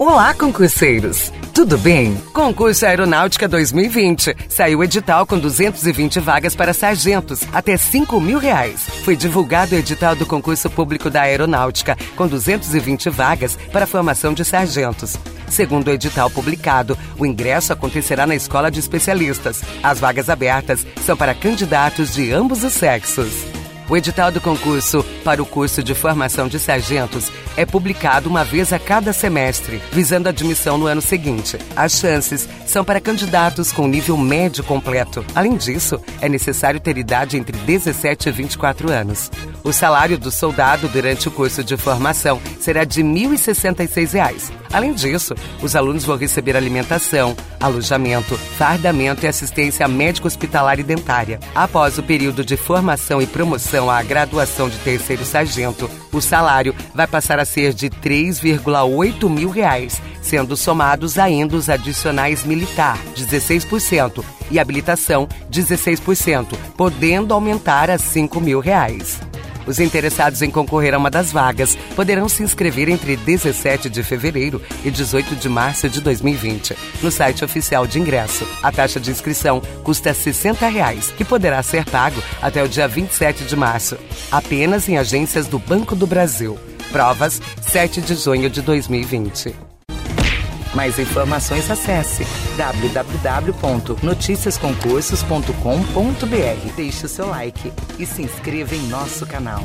Olá, concurseiros! Tudo bem? Concurso Aeronáutica 2020. Saiu edital com 220 vagas para sargentos, até 5 mil reais. Foi divulgado o edital do concurso público da Aeronáutica, com 220 vagas para a formação de sargentos. Segundo o edital publicado, o ingresso acontecerá na Escola de Especialistas. As vagas abertas são para candidatos de ambos os sexos. O edital do concurso para o curso de formação de sargentos é publicado uma vez a cada semestre, visando admissão no ano seguinte. As chances são para candidatos com nível médio completo. Além disso, é necessário ter idade entre 17 e 24 anos. O salário do soldado durante o curso de formação será de R$ 1.066. Além disso, os alunos vão receber alimentação, alojamento, fardamento e assistência médico-hospitalar e dentária. Após o período de formação e promoção à graduação de terceiro sargento, o salário vai passar a ser de 3,8 mil reais, sendo somados ainda os adicionais militar, 16%, e habilitação, 16%, podendo aumentar a 5 mil reais. Os interessados em concorrer a uma das vagas poderão se inscrever entre 17 de fevereiro e 18 de março de 2020 no site oficial de ingresso. A taxa de inscrição custa 60 reais, que poderá ser pago até o dia 27 de março, apenas em agências do Banco do Brasil. Provas 7 de junho de 2020. Mais informações acesse www.noticiasconcursos.com.br. Deixe o seu like e se inscreva em nosso canal.